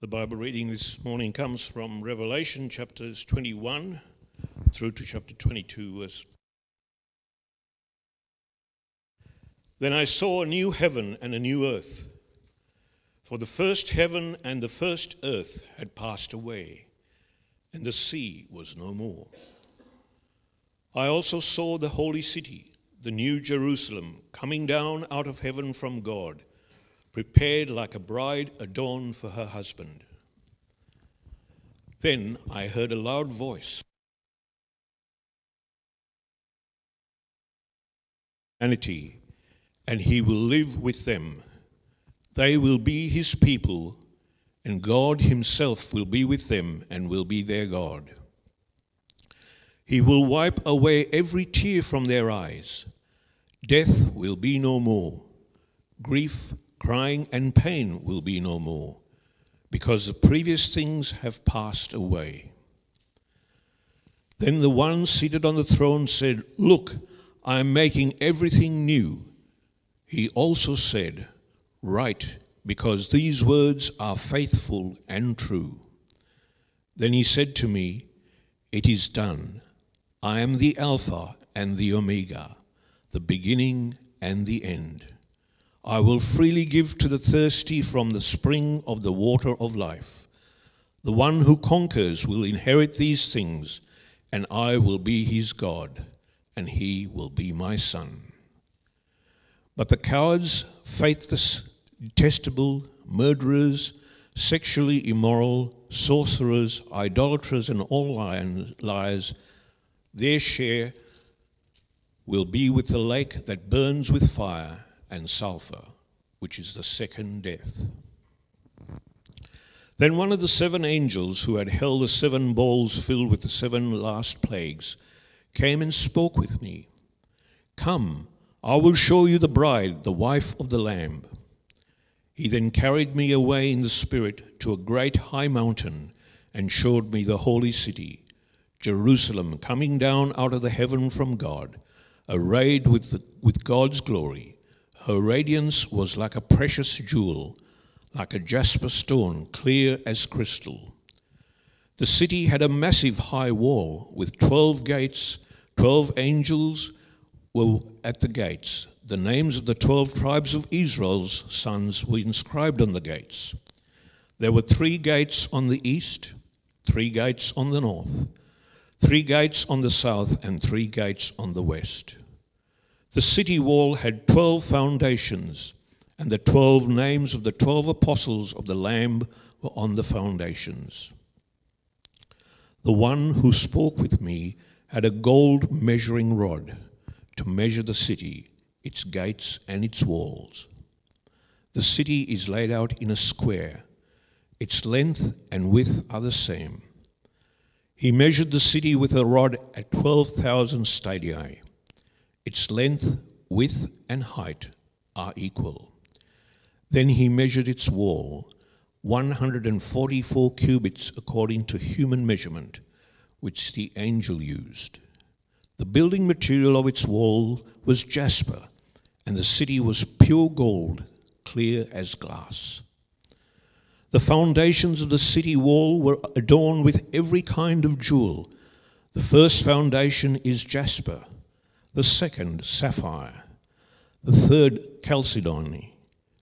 The Bible reading this morning comes from Revelation chapters 21 through to chapter 22, verse. Then I saw a new heaven and a new earth, for the first heaven and the first earth had passed away, and the sea was no more. I also saw the holy city, the new Jerusalem, coming down out of heaven from God prepared like a bride adorned for her husband. Then I heard a loud voice. Humanity, and he will live with them. They will be his people, and God himself will be with them and will be their God. He will wipe away every tear from their eyes. Death will be no more. Grief Crying and pain will be no more, because the previous things have passed away. Then the one seated on the throne said, Look, I am making everything new. He also said, Write, because these words are faithful and true. Then he said to me, It is done. I am the Alpha and the Omega, the beginning and the end. I will freely give to the thirsty from the spring of the water of life. The one who conquers will inherit these things, and I will be his God, and he will be my son. But the cowards, faithless, detestable, murderers, sexually immoral, sorcerers, idolaters, and all liars, their share will be with the lake that burns with fire and sulfur, which is the second death. Then one of the seven angels who had held the seven bowls filled with the seven last plagues came and spoke with me. Come, I will show you the bride, the wife of the Lamb. He then carried me away in the Spirit to a great high mountain and showed me the holy city, Jerusalem, coming down out of the heaven from God, arrayed with, the, with God's glory. Her radiance was like a precious jewel, like a jasper stone, clear as crystal. The city had a massive high wall with 12 gates, 12 angels were at the gates. The names of the 12 tribes of Israel's sons were inscribed on the gates. There were three gates on the east, three gates on the north, three gates on the south, and three gates on the west. The city wall had 12 foundations, and the 12 names of the 12 apostles of the Lamb were on the foundations. The one who spoke with me had a gold measuring rod to measure the city, its gates, and its walls. The city is laid out in a square, its length and width are the same. He measured the city with a rod at 12,000 stadia its length, width, and height are equal. Then he measured its wall, 144 cubits according to human measurement, which the angel used. The building material of its wall was jasper, and the city was pure gold, clear as glass. The foundations of the city wall were adorned with every kind of jewel. The first foundation is jasper the second sapphire, the third chalcedony,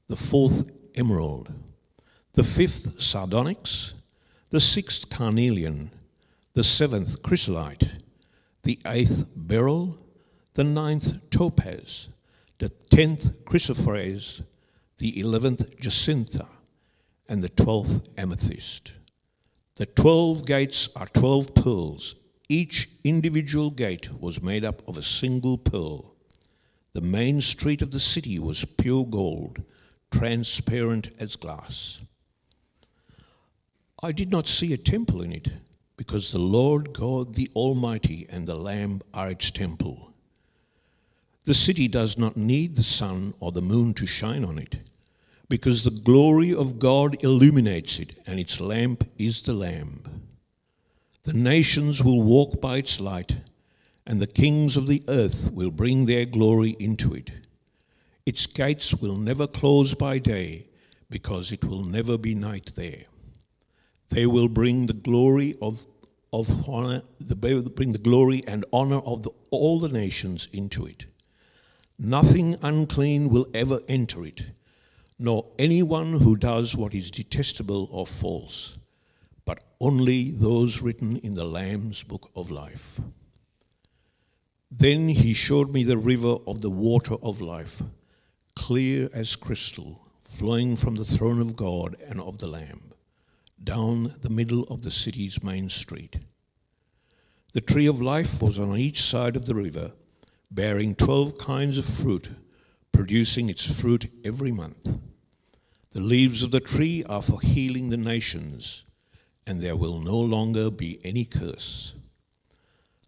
the fourth emerald, the fifth sardonyx, the sixth carnelian, the seventh chrysolite, the eighth beryl, the ninth topaz, the tenth chrysoprase, the eleventh jacinth, and the twelfth amethyst. The twelve gates are twelve pearls each individual gate was made up of a single pearl. The main street of the city was pure gold, transparent as glass. I did not see a temple in it, because the Lord God the Almighty and the Lamb are its temple. The city does not need the sun or the moon to shine on it, because the glory of God illuminates it, and its lamp is the Lamb. The nations will walk by its light, and the kings of the earth will bring their glory into it. Its gates will never close by day, because it will never be night there. They will bring the glory of, of honor, bring the glory and honor of the, all the nations into it. Nothing unclean will ever enter it, nor anyone who does what is detestable or false, but only those written in the Lamb's book of life. Then he showed me the river of the water of life, clear as crystal, flowing from the throne of God and of the Lamb, down the middle of the city's main street. The tree of life was on each side of the river, bearing twelve kinds of fruit, producing its fruit every month. The leaves of the tree are for healing the nations, and there will no longer be any curse.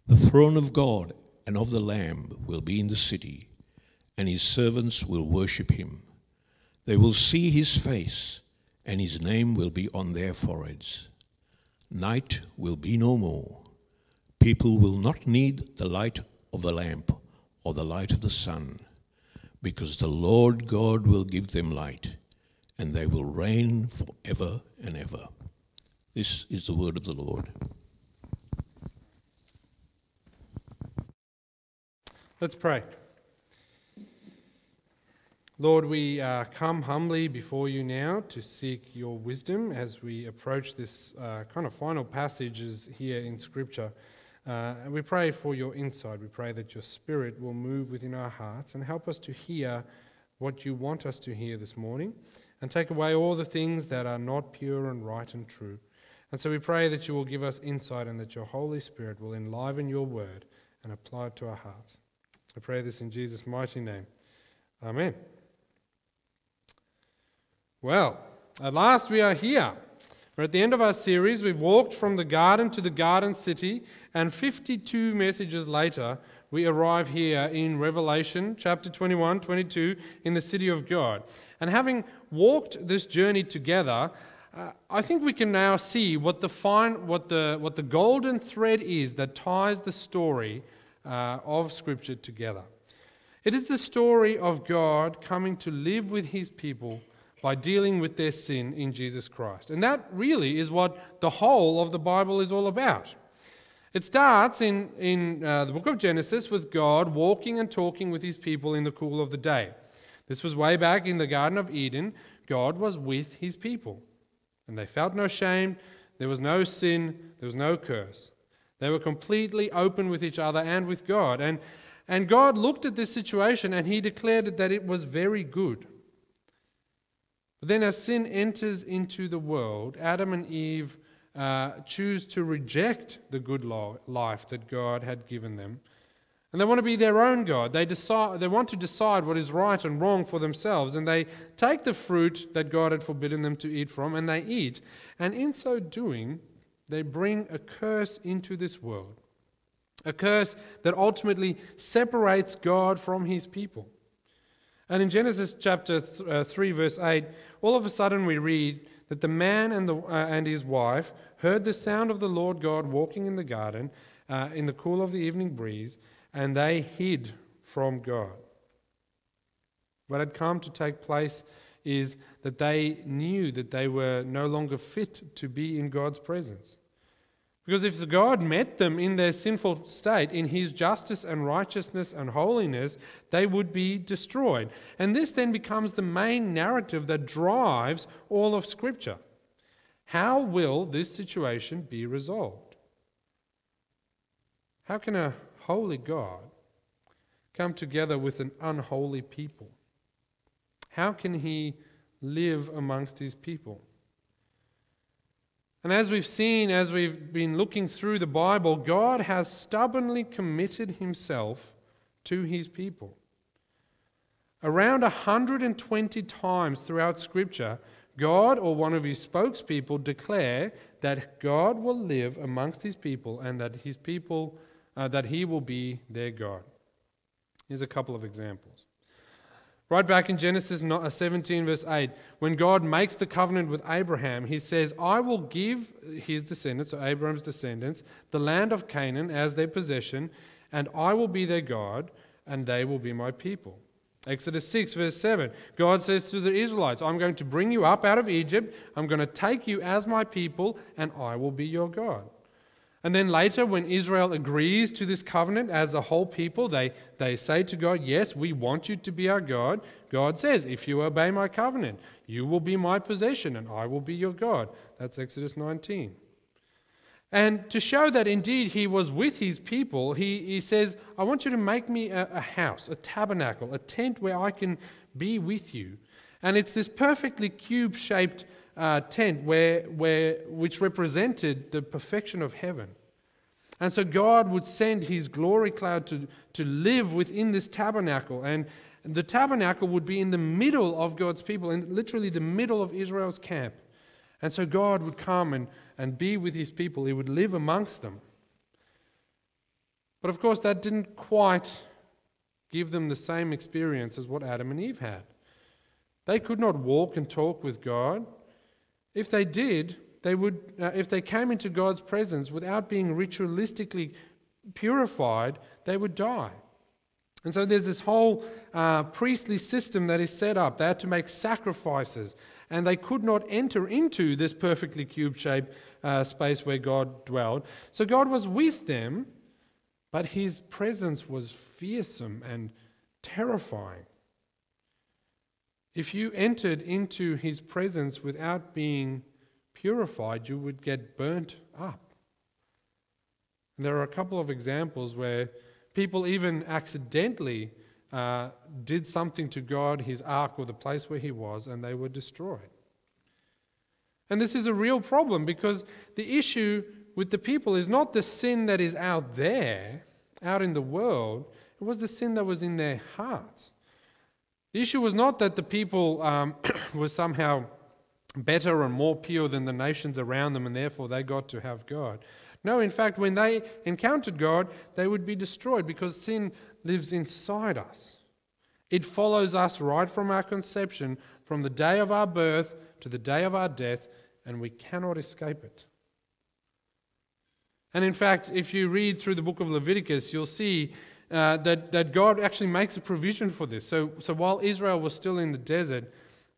The throne of God and of the Lamb will be in the city, and his servants will worship him. They will see his face, and his name will be on their foreheads. Night will be no more. People will not need the light of the lamp or the light of the sun, because the Lord God will give them light, and they will reign forever and ever. This is the word of the Lord. Let's pray. Lord, we uh, come humbly before you now to seek your wisdom as we approach this uh, kind of final passages here in Scripture. Uh, and we pray for your insight. We pray that your Spirit will move within our hearts and help us to hear what you want us to hear this morning and take away all the things that are not pure and right and true. And so we pray that you will give us insight and that your Holy Spirit will enliven your word and apply it to our hearts. I pray this in Jesus' mighty name. Amen. Well, at last we are here. We're at the end of our series. We've walked from the garden to the garden city, and 52 messages later, we arrive here in Revelation chapter 21, 22, in the city of God. And having walked this journey together, uh, I think we can now see what the, fine, what, the, what the golden thread is that ties the story uh, of Scripture together. It is the story of God coming to live with his people by dealing with their sin in Jesus Christ. And that really is what the whole of the Bible is all about. It starts in, in uh, the book of Genesis with God walking and talking with his people in the cool of the day. This was way back in the Garden of Eden. God was with his people. And they felt no shame, there was no sin, there was no curse. They were completely open with each other and with God. And, and God looked at this situation and he declared that it was very good. But then, as sin enters into the world, Adam and Eve uh, choose to reject the good life that God had given them. And they want to be their own God. They, decide, they want to decide what is right and wrong for themselves. And they take the fruit that God had forbidden them to eat from and they eat. And in so doing, they bring a curse into this world. A curse that ultimately separates God from his people. And in Genesis chapter uh, 3, verse 8, all of a sudden we read that the man and, the, uh, and his wife heard the sound of the Lord God walking in the garden uh, in the cool of the evening breeze, and they hid from God. What had come to take place is that they knew that they were no longer fit to be in God's presence. Because if God met them in their sinful state, in his justice and righteousness and holiness, they would be destroyed. And this then becomes the main narrative that drives all of Scripture. How will this situation be resolved? How can a holy God come together with an unholy people? How can he live amongst his people? And as we've seen, as we've been looking through the Bible, God has stubbornly committed himself to his people. Around 120 times throughout Scripture, God or one of his spokespeople declare that God will live amongst his people and that his people, uh, that he will be their God. Here's a couple of examples. Right back in Genesis uh, 17, verse 8, when God makes the covenant with Abraham, he says, I will give his descendants, or Abraham's descendants, the land of Canaan as their possession, and I will be their God, and they will be my people. Exodus 6, verse 7, God says to the Israelites, I'm going to bring you up out of Egypt, I'm going to take you as my people, and I will be your God. And then later, when Israel agrees to this covenant as a whole people, they, they say to God, Yes, we want you to be our God. God says, If you obey my covenant, you will be my possession, and I will be your God. That's Exodus 19. And to show that indeed he was with his people, he, he says, I want you to make me a, a house, a tabernacle, a tent where I can be with you. And it's this perfectly cube shaped uh, tent where, where, which represented the perfection of heaven. And so God would send his glory cloud to, to live within this tabernacle. And the tabernacle would be in the middle of God's people, in literally the middle of Israel's camp. And so God would come and and be with his people. He would live amongst them. But of course, that didn't quite give them the same experience as what Adam and Eve had. They could not walk and talk with God. If they did, they would, uh, if they came into God's presence without being ritualistically purified, they would die. And so there's this whole uh, priestly system that is set up. They had to make sacrifices, and they could not enter into this perfectly cube shaped uh, space where God dwelled. So God was with them, but his presence was fearsome and terrifying. If you entered into his presence without being purified, you would get burnt up. And there are a couple of examples where people even accidentally uh, did something to God, his ark, or the place where he was, and they were destroyed. And this is a real problem because the issue with the people is not the sin that is out there, out in the world, it was the sin that was in their hearts. The issue was not that the people um, were somehow better and more pure than the nations around them and therefore they got to have God. No, in fact, when they encountered God, they would be destroyed because sin lives inside us. It follows us right from our conception, from the day of our birth to the day of our death, and we cannot escape it. And in fact, if you read through the book of Leviticus, you'll see uh, that, that God actually makes a provision for this. So, so while Israel was still in the desert,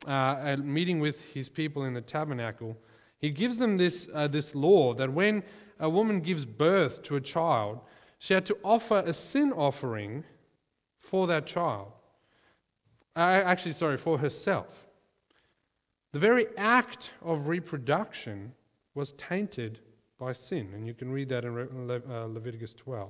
uh, meeting with his people in the tabernacle, he gives them this, uh, this law that when a woman gives birth to a child, she had to offer a sin offering for that child. Uh, actually, sorry, for herself. The very act of reproduction was tainted by sin, and you can read that in Le- uh, Leviticus 12.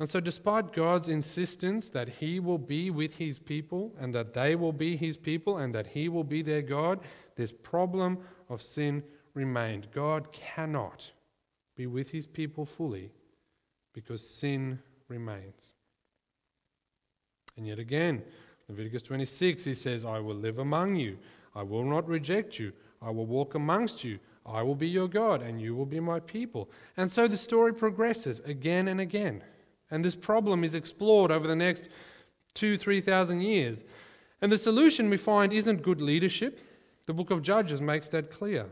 And so, despite God's insistence that He will be with His people and that they will be His people and that He will be their God, this problem of sin remained. God cannot be with His people fully because sin remains. And yet again, Leviticus 26, he says, I will live among you. I will not reject you. I will walk amongst you. I will be your God, and you will be my people. And so the story progresses again and again. And this problem is explored over the next two, three thousand years. And the solution we find isn't good leadership. The book of Judges makes that clear.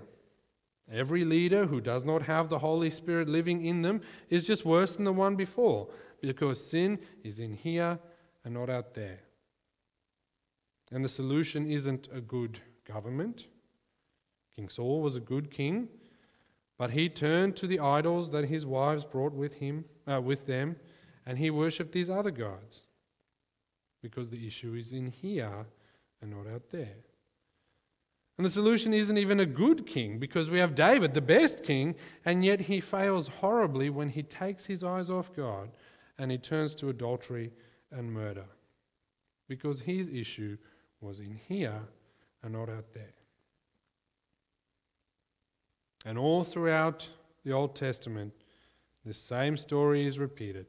Every leader who does not have the Holy Spirit living in them is just worse than the one before, because sin is in here and not out there. And the solution isn't a good government. King Saul was a good king, but he turned to the idols that his wives brought with him, uh, with them, and he worshipped these other gods. Because the issue is in here and not out there. And the solution isn't even a good king, because we have David, the best king, and yet he fails horribly when he takes his eyes off God and he turns to adultery and murder. Because his issue was in here and not out there. And all throughout the Old Testament, the same story is repeated.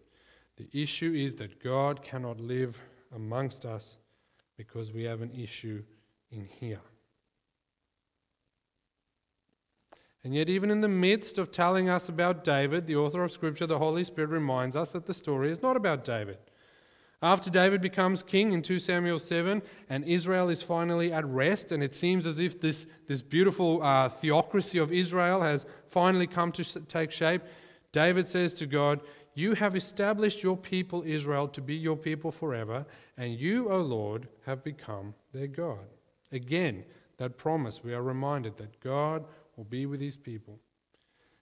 The issue is that God cannot live amongst us because we have an issue in here. And yet, even in the midst of telling us about David, the author of Scripture, the Holy Spirit reminds us that the story is not about David. After David becomes king in 2 Samuel 7, and Israel is finally at rest, and it seems as if this, this beautiful uh, theocracy of Israel has finally come to take shape, David says to God, You have established your people Israel to be your people forever, and you, O Lord, have become their God. Again, that promise, we are reminded that God will be with his people.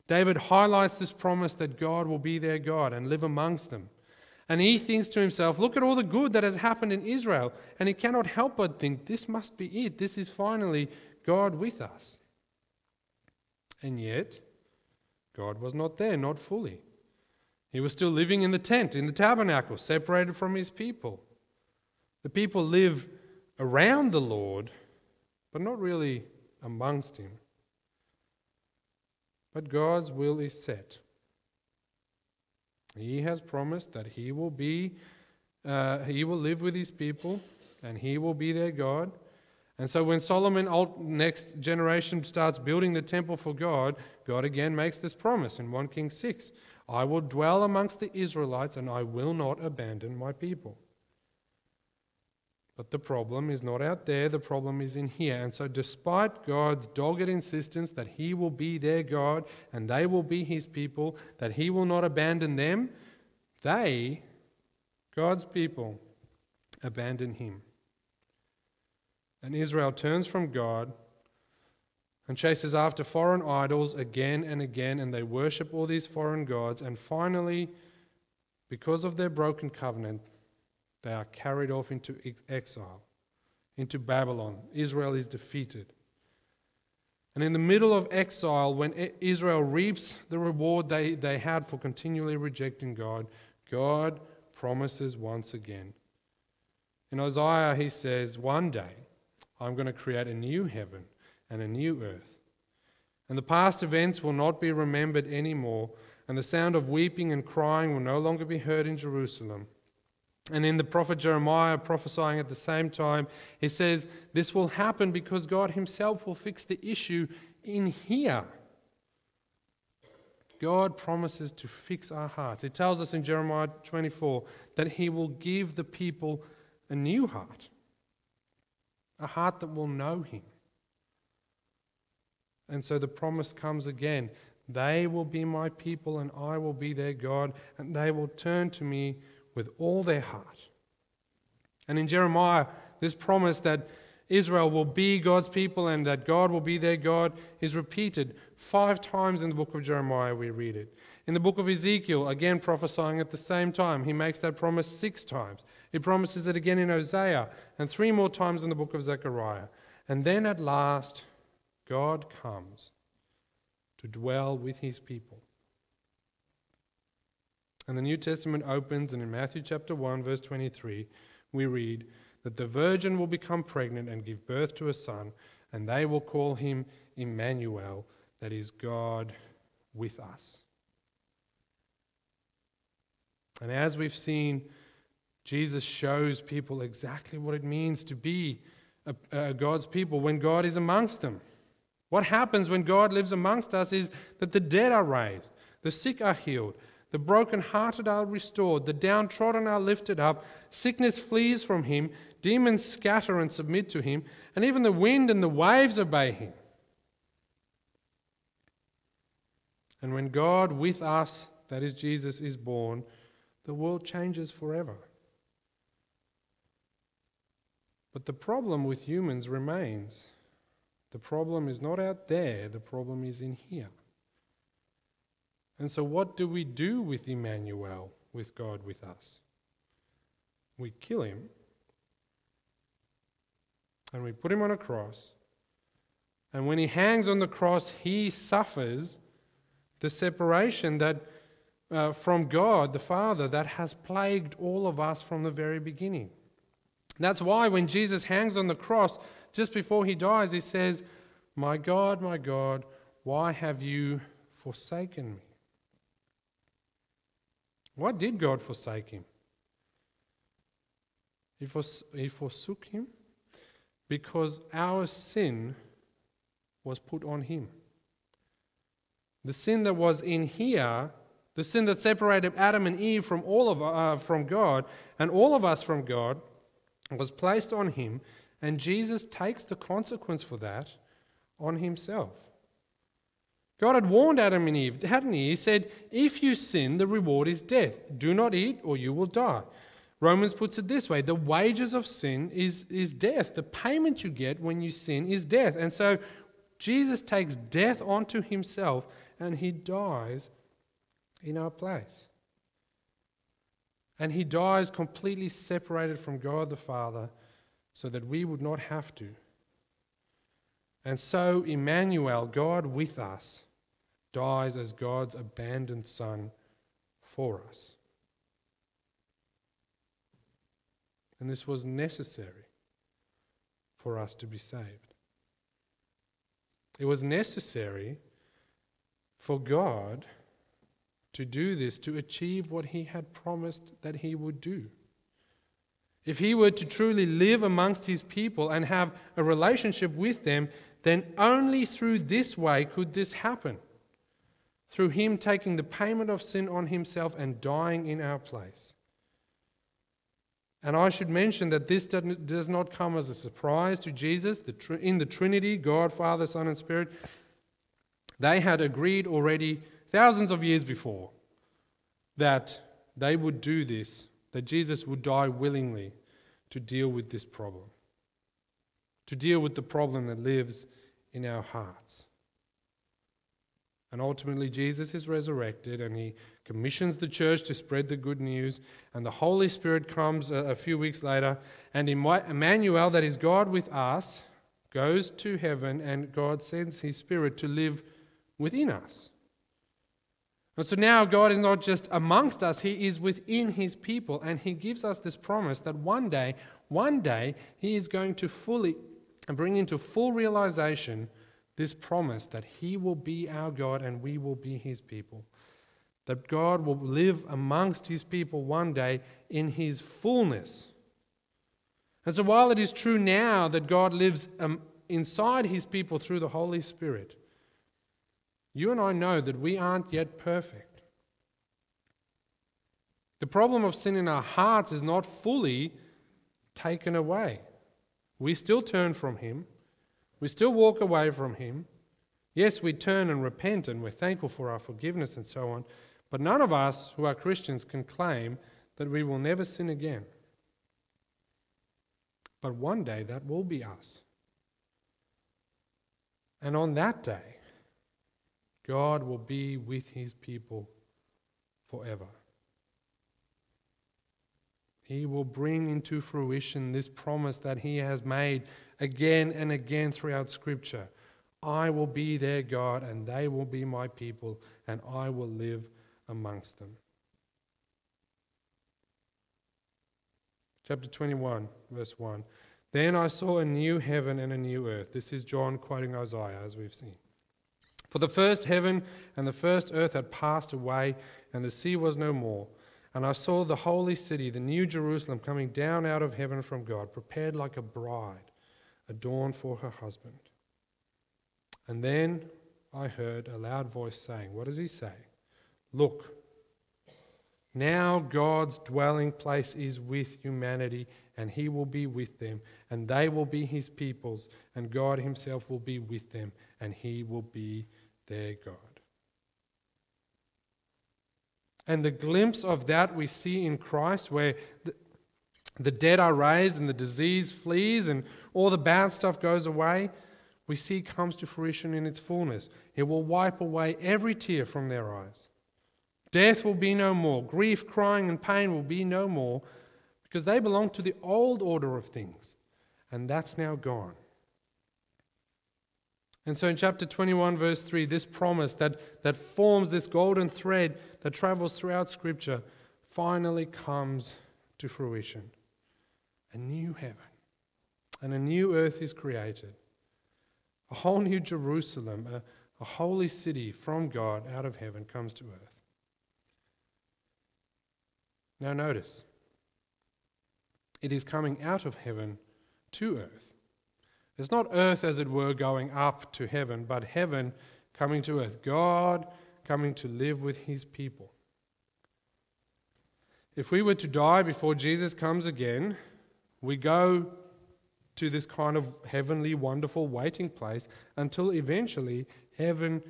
David highlights this promise that God will be their God and live amongst them. And he thinks to himself, Look at all the good that has happened in Israel. And he cannot help but think, This must be it. This is finally God with us. And yet, God was not there, not fully. He was still living in the tent, in the tabernacle, separated from his people. The people live around the Lord, but not really amongst him. But God's will is set. He has promised that He will be, uh, He will live with His people, and He will be their God. And so when Solomon, next generation, starts building the temple for God, God again makes this promise in 1 Kings 6 I will dwell amongst the Israelites, and I will not abandon my people. But the problem is not out there, the problem is in here. And so, despite God's dogged insistence that He will be their God and they will be His people, that He will not abandon them, they, God's people, abandon Him. And Israel turns from God and chases after foreign idols again and again, and they worship all these foreign gods. And finally, because of their broken covenant, they are carried off into exile, into Babylon. Israel is defeated. And in the middle of exile, when Israel reaps the reward they, they had for continually rejecting God, God promises once again. In Isaiah, he says, One day I'm going to create a new heaven and a new earth. And the past events will not be remembered anymore, and the sound of weeping and crying will no longer be heard in Jerusalem. And in the prophet Jeremiah prophesying at the same time, he says, This will happen because God Himself will fix the issue in here. God promises to fix our hearts. It tells us in Jeremiah 24 that He will give the people a new heart, a heart that will know Him. And so the promise comes again they will be my people, and I will be their God, and they will turn to me with all their heart. And in Jeremiah, this promise that Israel will be God's people and that God will be their God is repeated five times in the book of Jeremiah. We read it. In the book of Ezekiel, again prophesying at the same time, he makes that promise six times. He promises it again in Hosea and three more times in the book of Zechariah. And then at last, God comes to dwell with his people. And the New Testament opens, and in Matthew chapter 1, verse 23, we read that the virgin will become pregnant and give birth to a son, and they will call him Emmanuel, that is, God with us. And as we've seen, Jesus shows people exactly what it means to be a, a God's people when God is amongst them. What happens when God lives amongst us is that the dead are raised, the sick are healed, the broken-hearted are restored, the downtrodden are lifted up, sickness flees from him, demons scatter and submit to him, and even the wind and the waves obey him. And when God with us, that is Jesus, is born, the world changes forever. But the problem with humans remains. The problem is not out there, the problem is in here. And so, what do we do with Emmanuel, with God with us? We kill him and we put him on a cross. And when he hangs on the cross, he suffers the separation that uh, from God the Father that has plagued all of us from the very beginning. That's why when Jesus hangs on the cross, just before he dies, he says, My God, my God, why have you forsaken me? Why did God forsake him? He, fors- he forsook him because our sin was put on him. The sin that was in here, the sin that separated Adam and Eve from all of uh, from God and all of us from God, was placed on him, and Jesus takes the consequence for that on himself. God had warned Adam and Eve, hadn't he? He said, If you sin, the reward is death. Do not eat, or you will die. Romans puts it this way the wages of sin is, is death. The payment you get when you sin is death. And so Jesus takes death onto himself and he dies in our place. And he dies completely separated from God the Father so that we would not have to. And so, Emmanuel, God with us, dies as God's abandoned Son for us. And this was necessary for us to be saved. It was necessary for God to do this to achieve what he had promised that he would do. If he were to truly live amongst his people and have a relationship with them, then only through this way could this happen. Through him taking the payment of sin on himself and dying in our place. And I should mention that this does not come as a surprise to Jesus. In the Trinity, God, Father, Son, and Spirit, they had agreed already thousands of years before that they would do this, that Jesus would die willingly to deal with this problem, to deal with the problem that lives in our hearts. And ultimately, Jesus is resurrected and he commissions the church to spread the good news. And the Holy Spirit comes a, a few weeks later. And Emmanuel, that is God with us, goes to heaven and God sends his Spirit to live within us. And so now God is not just amongst us, He is within His people. And He gives us this promise that one day, one day, He is going to fully bring into full realization this promise that He will be our God and we will be His people. That God will live amongst His people one day in His fullness. And so, while it is true now that God lives um, inside His people through the Holy Spirit, you and I know that we aren't yet perfect. The problem of sin in our hearts is not fully taken away. We still turn from Him. We still walk away from Him. Yes, we turn and repent and we're thankful for our forgiveness and so on. But none of us who are Christians can claim that we will never sin again. But one day that will be us. And on that day, God will be with his people forever. He will bring into fruition this promise that He has made again and again throughout Scripture. I will be their God, and they will be my people, and I will live amongst them. Chapter 21, verse 1. Then I saw a new heaven and a new earth. This is John quoting Isaiah, as we've seen. For the first heaven and the first earth had passed away, and the sea was no more. And I saw the holy city, the new Jerusalem, coming down out of heaven from God, prepared like a bride, adorned for her husband. And then I heard a loud voice saying, What does he say? Look, now God's dwelling place is with humanity, and he will be with them, and they will be his peoples, and God himself will be with them, and he will be their God. And the glimpse of that we see in Christ, where the, the dead are raised and the disease flees and all the bad stuff goes away, we see comes to fruition in its fullness. It will wipe away every tear from their eyes. Death will be no more. Grief, crying, and pain will be no more because they belong to the old order of things. And that's now gone. And so in chapter 21, verse 3, this promise that, that forms this golden thread that travels throughout Scripture finally comes to fruition. A new heaven and a new earth is created. A whole new Jerusalem, a, a holy city from God out of heaven comes to earth. Now, notice, it is coming out of heaven to earth. It's not earth, as it were, going up to heaven, but heaven coming to earth. God coming to live with his people. If we were to die before Jesus comes again, we go to this kind of heavenly, wonderful waiting place until eventually heaven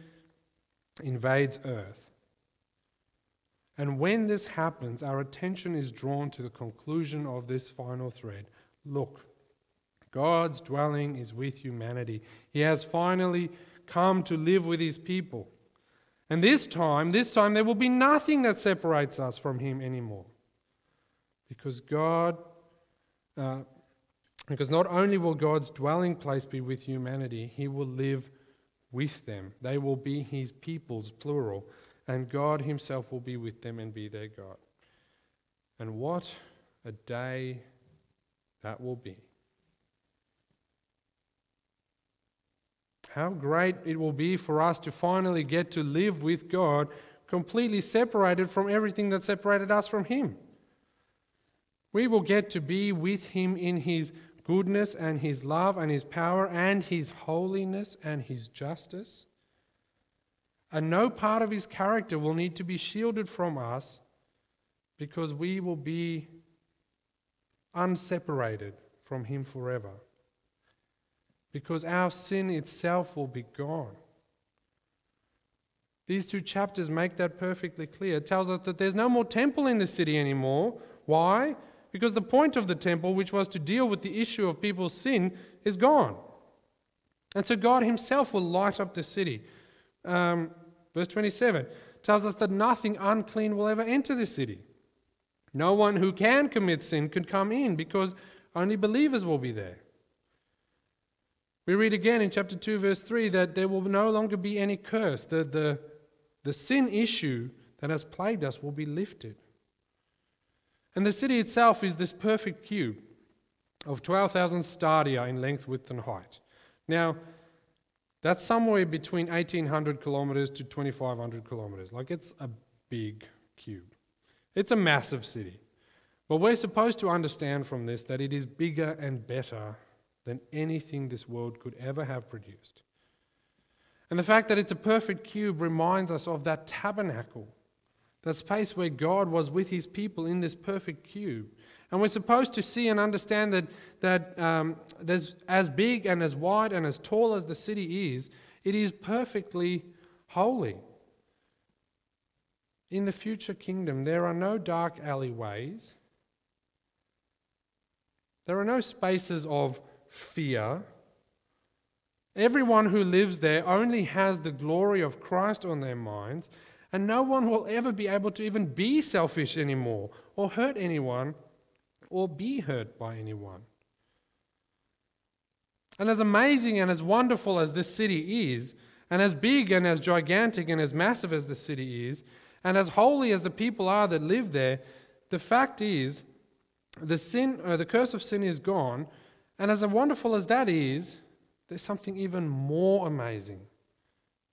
invades earth. And when this happens, our attention is drawn to the conclusion of this final thread. Look, God's dwelling is with humanity. He has finally come to live with his people. And this time, this time, there will be nothing that separates us from him anymore. Because God, uh, because not only will God's dwelling place be with humanity, he will live with them. They will be his peoples, plural, and God himself will be with them and be their God. And what a day that will be. How great it will be for us to finally get to live with God completely separated from everything that separated us from Him. We will get to be with Him in His goodness and His love and His power and His holiness and His justice. And no part of His character will need to be shielded from us because we will be unseparated from Him forever. Because our sin itself will be gone. These two chapters make that perfectly clear. It tells us that there's no more temple in the city anymore. Why? Because the point of the temple, which was to deal with the issue of people's sin, is gone. And so God Himself will light up the city. Um, verse 27 tells us that nothing unclean will ever enter the city. No one who can commit sin can come in because only believers will be there. We read again in chapter 2, verse 3 that there will no longer be any curse. The, the, the sin issue that has plagued us will be lifted. And the city itself is this perfect cube of 12,000 stadia in length, width, and height. Now, that's somewhere between 1,800 kilometers to 2,500 kilometers. Like it's a big cube. It's a massive city. But we're supposed to understand from this that it is bigger and better than anything this world could ever have produced. And the fact that it's a perfect cube reminds us of that tabernacle, that space where God was with his people in this perfect cube. And we're supposed to see and understand that, that um, there's, as big and as wide and as tall as the city is, it is perfectly holy. In the future kingdom, there are no dark alleyways. There are no spaces of fear. Everyone who lives there only has the glory of Christ on their minds, and no one will ever be able to even be selfish anymore, or hurt anyone, or be hurt by anyone. And as amazing and as wonderful as this city is, and as big and as gigantic and as massive as the city is, and as holy as the people are that live there, the fact is, the sin, uh, the curse of sin is gone, and as wonderful as that is, there's something even more amazing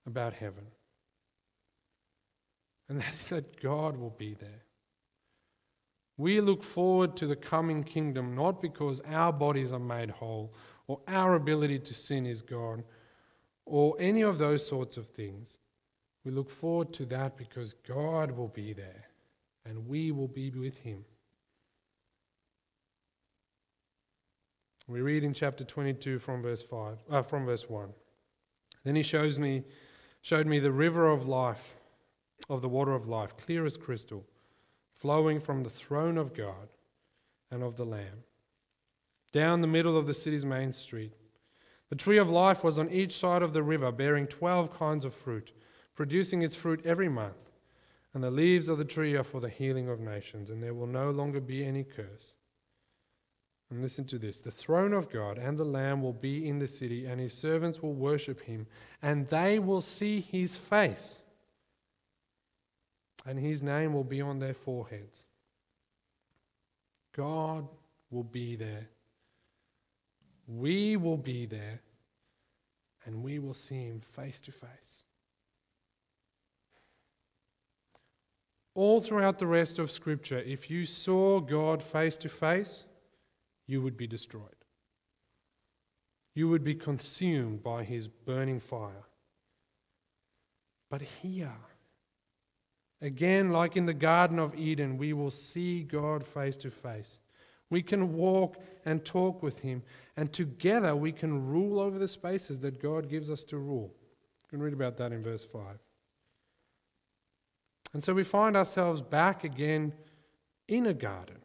about heaven. And that is that God will be there. We look forward to the coming kingdom not because our bodies are made whole or our ability to sin is gone or any of those sorts of things. We look forward to that because God will be there and we will be with Him. We read in chapter 22 from verse 5, uh, from verse 1. Then he shows me, showed me the river of life, of the water of life, clear as crystal, flowing from the throne of God and of the Lamb, down the middle of the city's main street. The tree of life was on each side of the river, bearing twelve kinds of fruit, producing its fruit every month. And the leaves of the tree are for the healing of nations, and there will no longer be any curse. And listen to this the throne of God and the Lamb will be in the city, and his servants will worship him, and they will see his face, and his name will be on their foreheads. God will be there. We will be there, and we will see him face to face. All throughout the rest of Scripture, if you saw God face to face, you would be destroyed. You would be consumed by his burning fire. But here, again, like in the Garden of Eden, we will see God face to face. We can walk and talk with him, and together we can rule over the spaces that God gives us to rule. You can read about that in verse 5. And so we find ourselves back again in a garden.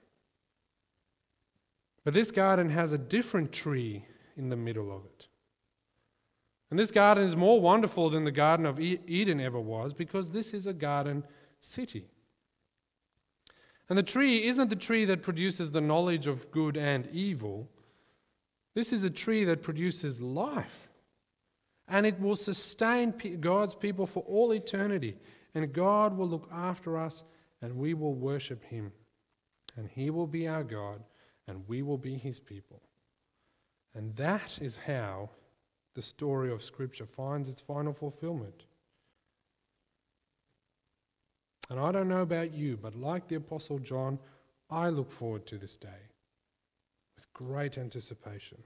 But this garden has a different tree in the middle of it. And this garden is more wonderful than the Garden of Eden ever was because this is a garden city. And the tree isn't the tree that produces the knowledge of good and evil. This is a tree that produces life. And it will sustain God's people for all eternity. And God will look after us and we will worship Him. And He will be our God and we will be His people. And that is how the story of Scripture finds its final fulfillment. And I don't know about you, but like the Apostle John, I look forward to this day with great anticipation.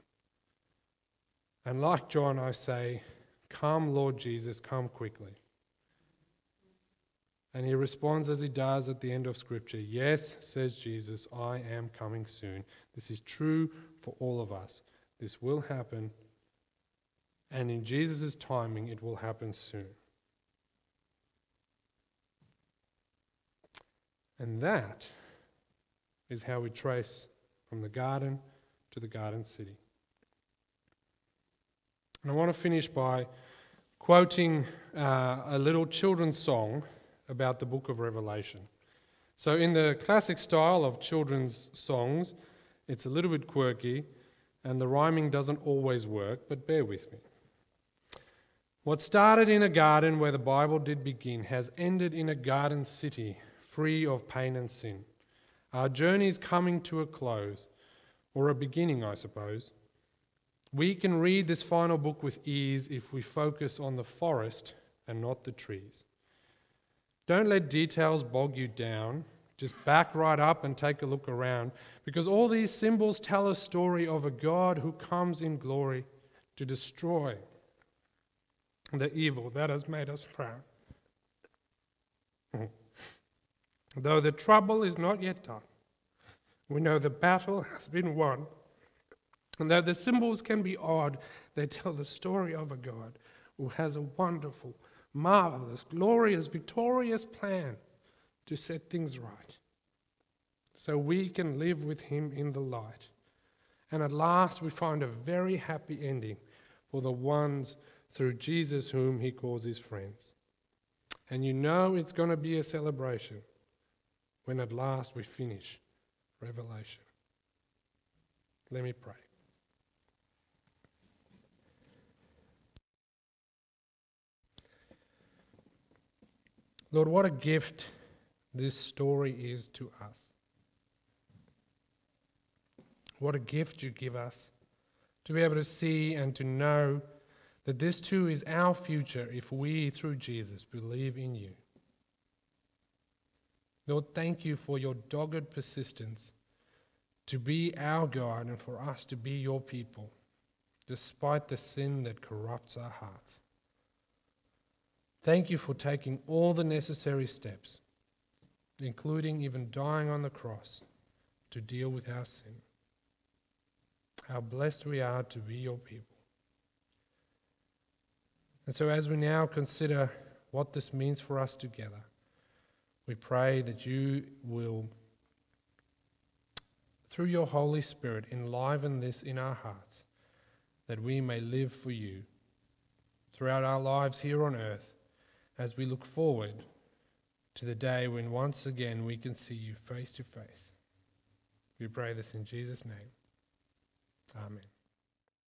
And like John, I say, Come, Lord Jesus, come quickly. And he responds as he does at the end of Scripture Yes, says Jesus, I am coming soon. This is true for all of us. This will happen, and in Jesus' timing, it will happen soon. And that is how we trace from the garden to the garden city. And I want to finish by quoting uh, a little children's song about the book of Revelation. So, in the classic style of children's songs, it's a little bit quirky and the rhyming doesn't always work, but bear with me. What started in a garden where the Bible did begin has ended in a garden city free of pain and sin. Our journey is coming to a close, or a beginning, I suppose. We can read this final book with ease if we focus on the forest and not the trees. Don't let details bog you down. Just back right up and take a look around because all these symbols tell a story of a God who comes in glory to destroy the evil that has made us proud. Though the trouble is not yet done, we know the battle has been won. And though the symbols can be odd, they tell the story of a God who has a wonderful, marvelous, glorious, victorious plan to set things right so we can live with Him in the light. And at last, we find a very happy ending for the ones through Jesus whom He calls His friends. And you know it's going to be a celebration when at last we finish Revelation. Let me pray. Lord, what a gift this story is to us. What a gift you give us to be able to see and to know that this too is our future if we, through Jesus, believe in you. Lord, thank you for your dogged persistence to be our God and for us to be your people, despite the sin that corrupts our hearts. Thank you for taking all the necessary steps, including even dying on the cross, to deal with our sin. How blessed we are to be your people. And so, as we now consider what this means for us together, we pray that you will, through your Holy Spirit, enliven this in our hearts, that we may live for you throughout our lives here on earth as we look forward to the day when once again we can see you face to face. We pray this in Jesus' name. Amen.